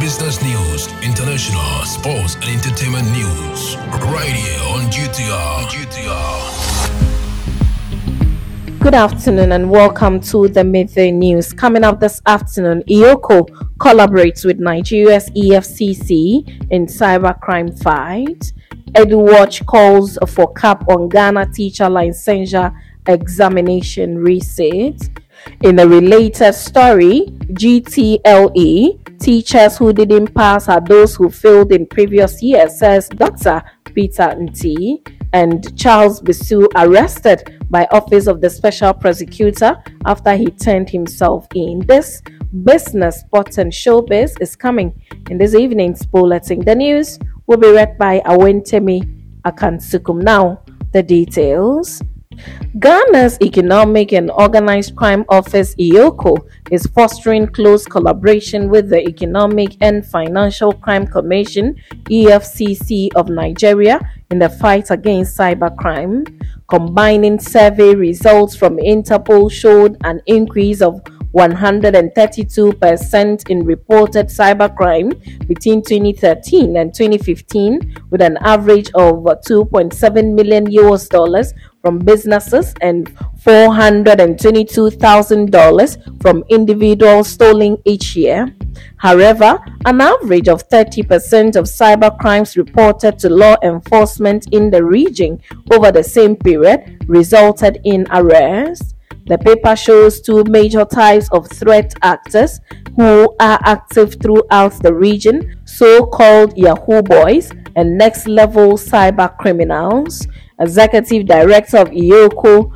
business news, international, sports, and entertainment news. Right here on GTR. GTR. Good afternoon and welcome to the Midday News. Coming up this afternoon, EOCO collaborates with Nigeria's EFCC in cybercrime fight. EduWatch calls for cap on Ghana teacher licensure examination reset. In a related story, GTLE, teachers who didn't pass are those who failed in previous years, says Dr. Peter Anti and Charles Bissue arrested by Office of the Special Prosecutor after he turned himself in. This business, sports and showbiz is coming in this evening's bulletin. The news will be read by Awentemi Akansukum. Now, the details. Ghana's Economic and Organized Crime Office EOCO is fostering close collaboration with the Economic and Financial Crime Commission EFCC of Nigeria in the fight against cybercrime. Combining survey results from Interpol showed an increase of 132% in reported cybercrime between 2013 and 2015 with an average of 2.7 million US dollars from businesses and $422,000 from individuals stolen each year. However, an average of 30% of cyber crimes reported to law enforcement in the region over the same period resulted in arrests. The paper shows two major types of threat actors who are active throughout the region so called Yahoo Boys and next level cyber criminals. Executive Director of EOCO,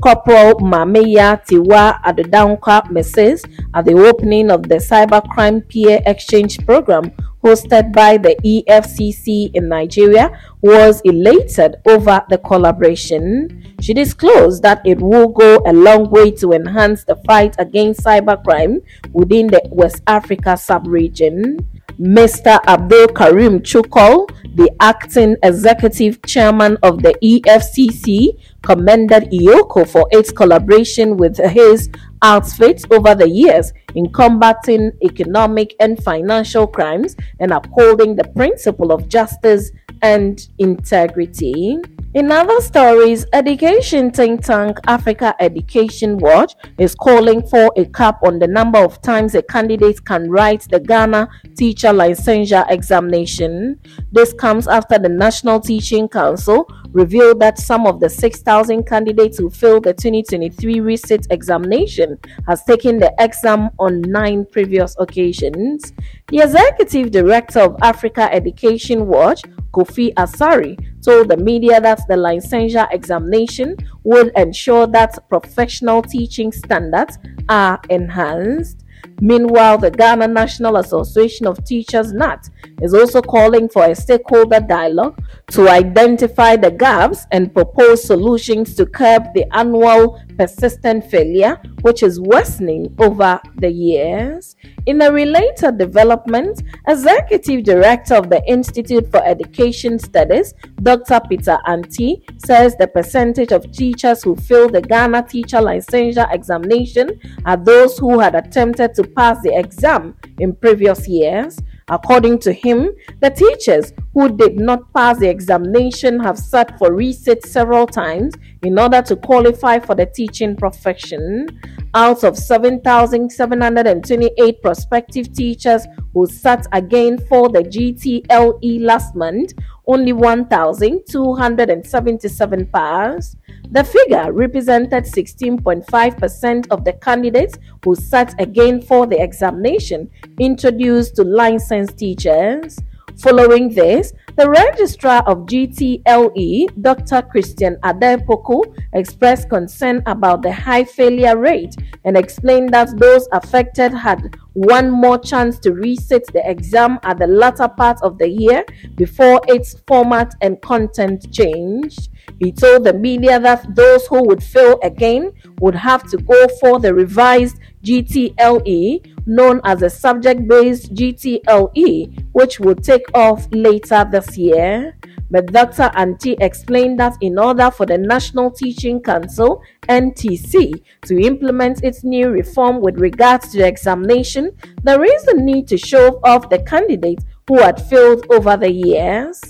Corporal Mameya Tiwa Adedankwa Mrs. at the opening of the Cybercrime Peer Exchange Program hosted by the EFCC in Nigeria was elated over the collaboration. She disclosed that it will go a long way to enhance the fight against cybercrime within the West Africa sub-region. Mr. Abdul Karim Chukkol, the acting executive chairman of the EFCC, commended EOCO for its collaboration with his outfit over the years in combating economic and financial crimes and upholding the principle of justice and integrity. In other stories, education think tank Africa Education Watch is calling for a cap on the number of times a candidate can write the Ghana Teacher Licensure examination. This comes after the National Teaching Council revealed that some of the 6,000 candidates who failed the 2023 resit examination has taken the exam on nine previous occasions. The executive director of Africa Education Watch, Kofi Asare, told the media that the licensure examination will ensure that professional teaching standards are enhanced. Meanwhile, the Ghana National Association of Teachers NAT is also calling for a stakeholder dialogue to identify the gaps and propose solutions to curb the annual persistent failure, which is worsening over the years. In a related development, Executive Director of the Institute for Education Studies, Dr. Peter Anti, says the percentage of teachers who fail the Ghana Teacher Licensure examination are those who had attempted to pass the exam in previous years. According to him, the teachers who did not pass the examination have sat for resit several times in order to qualify for the teaching profession. Out of 7,728 prospective teachers who sat again for the GTLE last month, only 1,277 passed. The figure represented 16.5% of the candidates who sat again for the examination introduced to licensed teachers. Following this, the registrar of GTLE, Dr. Christian Addai-Poku, expressed concern about the high failure rate and explained that those affected had one more chance to resit the exam at the latter part of the year before its format and content changed. He told the media that those who would fail again would have to go for the revised GTLE, known as the subject based GTLE, which will take off later this year. but Dr. Anti explained that in order for the National Teaching Council NTC to implement its new reform with regards to the examination, there is a need to show off the candidates who had failed over the years.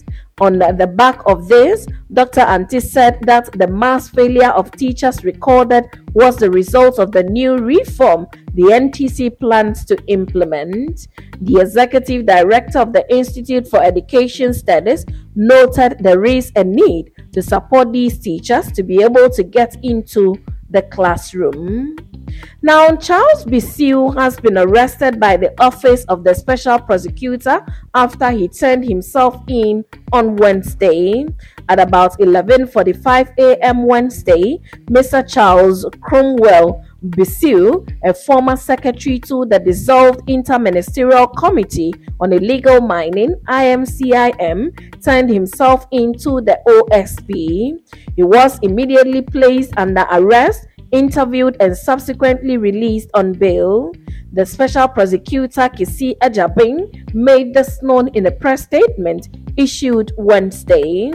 On the back of this, Dr. Anti said that the mass failure of teachers recorded was the result of the new reform the NTC plans to implement. The executive director of the Institute for Education Studies noted there is a need to support these teachers to be able to get into the classroom. Now, Charles Bissue has been arrested by the Office of the Special Prosecutor after he turned himself in on Wednesday. At about 11:45 a.m. Wednesday, Mr. Charles Cromwell Bissue, a former secretary to the dissolved Interministerial Committee on Illegal Mining (IMCIM), turned himself into the OSP. He was immediately placed under arrest interviewed and subsequently released on bail. The special prosecutor Kissi Agyebeng made this known in a press statement issued Wednesday.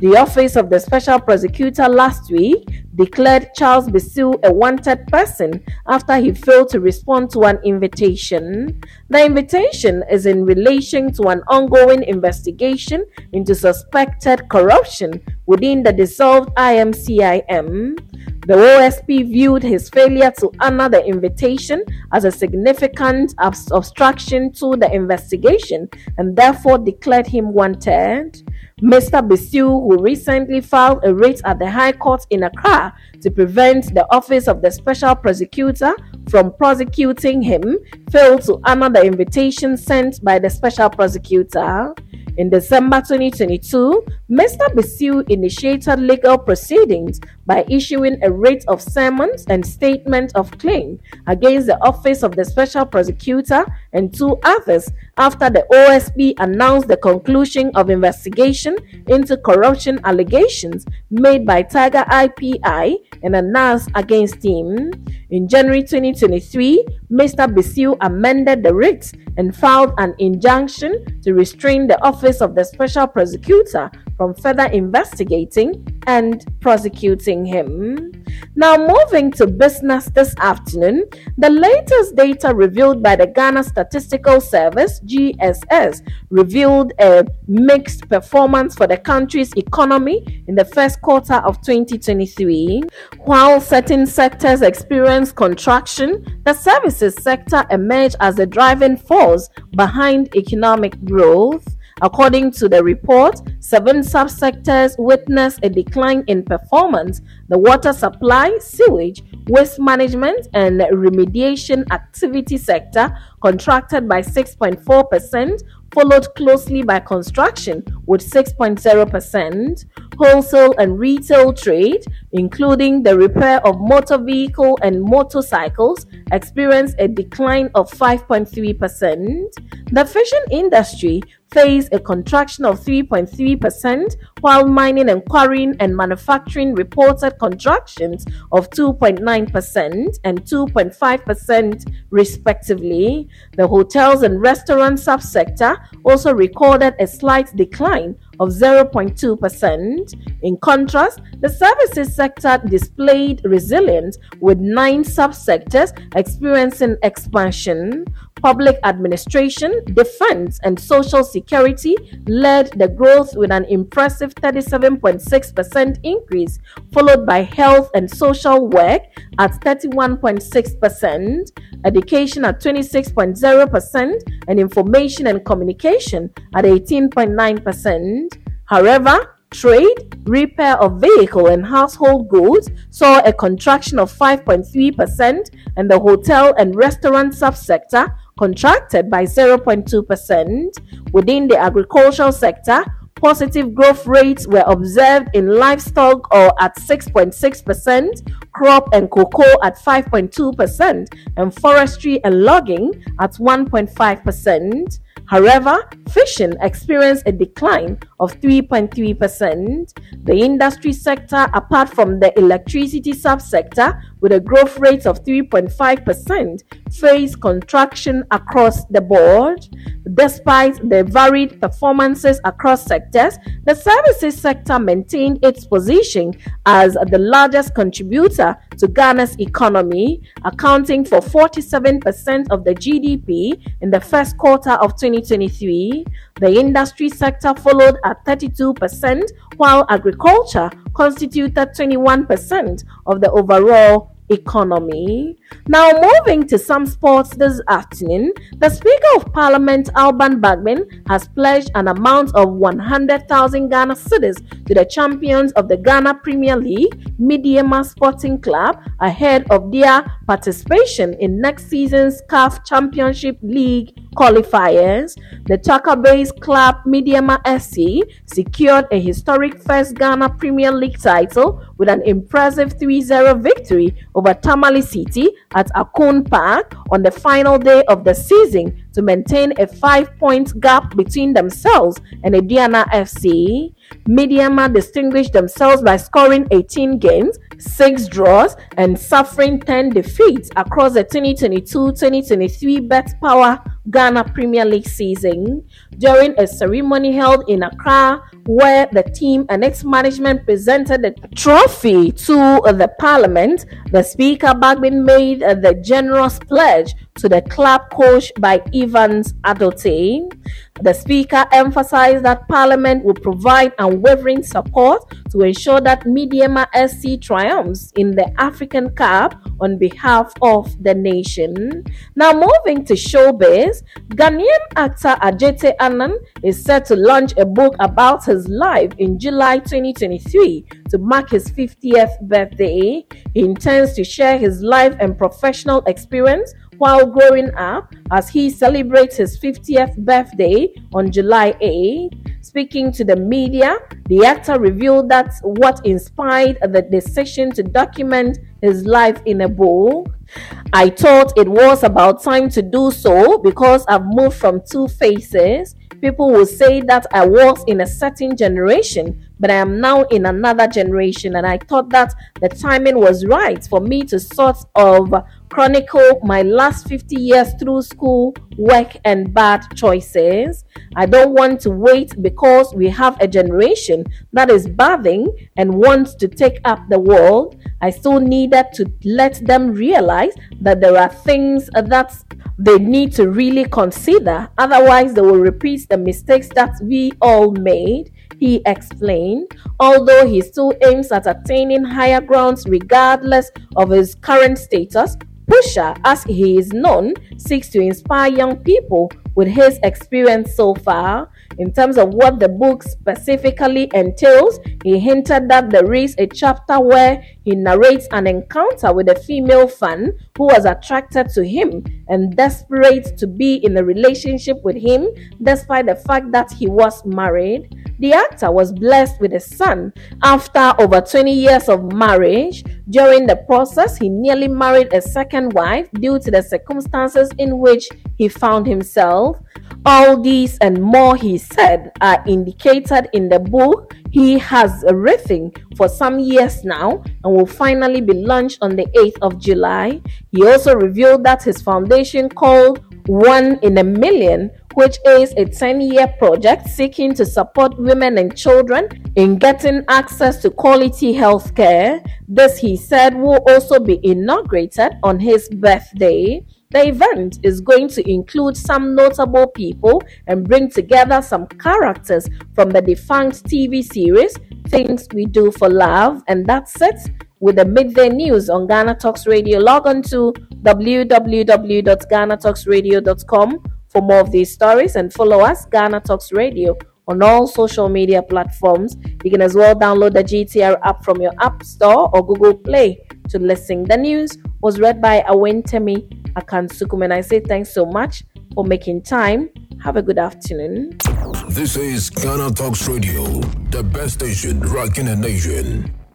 The office of the special prosecutor last week declared Charles Bissue a wanted person after he failed to respond to an invitation. The invitation is in relation to an ongoing investigation into suspected corruption within the dissolved IMCIM. The OSP viewed his failure to honor the invitation as a significant obstruction to the investigation and therefore declared him wanted. Mr. Bissue, who recently filed a writ at the High Court in Accra to prevent the Office of the Special Prosecutor from prosecuting him, failed to honor the invitation sent by the Special Prosecutor. In December 2022, Mr. Bissue initiated legal proceedings by issuing a writ of summons and statement of claim against the Office of the Special Prosecutor and two others after the OSP announced the conclusion of investigation into corruption allegations made by Tiger Eye PI and Anas against him. In January 2023, Mr. Bissue amended the writ and filed an injunction to restrain the Office of the Special Prosecutor from further investigating and prosecuting him. Now, moving to business this afternoon, the latest data revealed by the Ghana Statistical Service GSS revealed a mixed performance for the country's economy in the first quarter of 2023. While certain sectors experienced contraction, the services sector emerged as the driving force behind economic growth. According to the report, seven subsectors witnessed a decline in performance. The water supply, sewage, waste management, and remediation activity sector contracted by 6.4%, followed closely by construction with 6.0%. Wholesale and retail trade, including the repair of motor vehicle and motorcycles, experienced a decline of 5.3%. The fishing industry faced a contraction of 3.3%, while mining and quarrying and manufacturing reported contractions of 2.9% and 2.5%, respectively. The hotels and restaurant subsector also recorded a slight decline of 0.2%. In contrast, the services sector displayed resilience with nine subsectors experiencing expansion. Public administration, defense, and social security led the growth with an impressive 37.6% increase, followed by health and social work at 31.6%, education at 26.0%, and information and communication at 18.9%. However, Trade, repair of vehicle and household goods saw a contraction of 5.3%, and the hotel and restaurant subsector contracted by 0.2%. Within the agricultural sector, positive growth rates were observed in livestock or at 6.6%, crop and cocoa at 5.2%, and forestry and logging at 1.5%. However, fishing experienced a decline of 3.3%. The industry sector, apart from the electricity subsector, with a growth rate of 3.5%, faced contraction across the board. Despite the varied performances across sectors, the services sector maintained its position as the largest contributor to Ghana's economy, accounting for 47% of the GDP in the first quarter of 2023. The industry sector followed at 32%, while agriculture constituted 21% of the overall economy. Now, moving to some sports this afternoon, the Speaker of Parliament, Alban Bagbin, has pledged an amount of 100,000 Ghana cedis to the champions of the Ghana Premier League, Medeama Sporting Club, ahead of their participation in next season's CAF Championship League qualifiers. The Tarkwa-based club Medeama SC secured a historic first Ghana Premier League title with an impressive 3-0 victory over Tamale City at Akoon Park on the final day of the season to maintain a five-point gap between themselves and Aduana FC. Medeama distinguished themselves by scoring 18 games, 6 draws, and suffering 10 defeats across the 2022-2023 betPawa Ghana Premier League season during a ceremony held in Accra where the team and its management presented the trophy to uh, the parliament. The speaker Bagbin made uh, the generous pledge to the club coach by Evans Adotey. The speaker emphasized that parliament will provide unwavering support to ensure that Medeama SC triumphs in the African Cup on behalf of the nation. Now moving to showbiz, Ghanaian actor Adjetey Anang is set to launch a book about his life in July 2023 to mark his 50th birthday. He intends to share his life and professional experience while growing up as he celebrates his 50th birthday on July 8. Speaking to the media, the actor revealed that what inspired the decision to document his life in a book. I thought it was about time to do so because I've moved from two faces. People will say that I was in a certain generation, but I am now in another generation, and I thought that the timing was right for me to sort of chronicle my last 50 years through school, work, and bad choices. I don't want to wait because we have a generation that is bathing and wants to take up the world. I still needed to let them realize that there are things that they need to really consider, otherwise, they will repeat the mistakes that we all made. He explained, although he still aims at attaining higher grounds regardless of his current status, Pusher, as he is known, seeks to inspire young people with his experience so far. In terms of what the book specifically entails, he hinted that there is a chapter where he narrates an encounter with a female fan who was attracted to him and desperate to be in a relationship with him despite the fact that he was married. The actor was blessed with a son after over 20 years of marriage. During the process, he nearly married a second wife due to the circumstances in which he found himself. All these and more, he said, are indicated in the book he has written for some years now and will finally be launched on the 8th of July. He also revealed that his foundation called One in a Million which is a 10 year project seeking to support women and children in getting access to quality health care. This, he said, will also be inaugurated on his birthday. The event is going to include some notable people and bring together some characters from the defunct TV series Things We Do for Love. And that's it with the midday news on Ghana Talks Radio. Log on to www.ghanatalksradio.com for more of these stories and follow us, Ghana Talks Radio, on all social media platforms. You can as well download the GTR app from your App Store or Google Play to listen. The news was read by Awentemi Akansukum, and I say thanks so much for making time. Have a good afternoon. This is Ghana Talks Radio, the best station rocking the nation.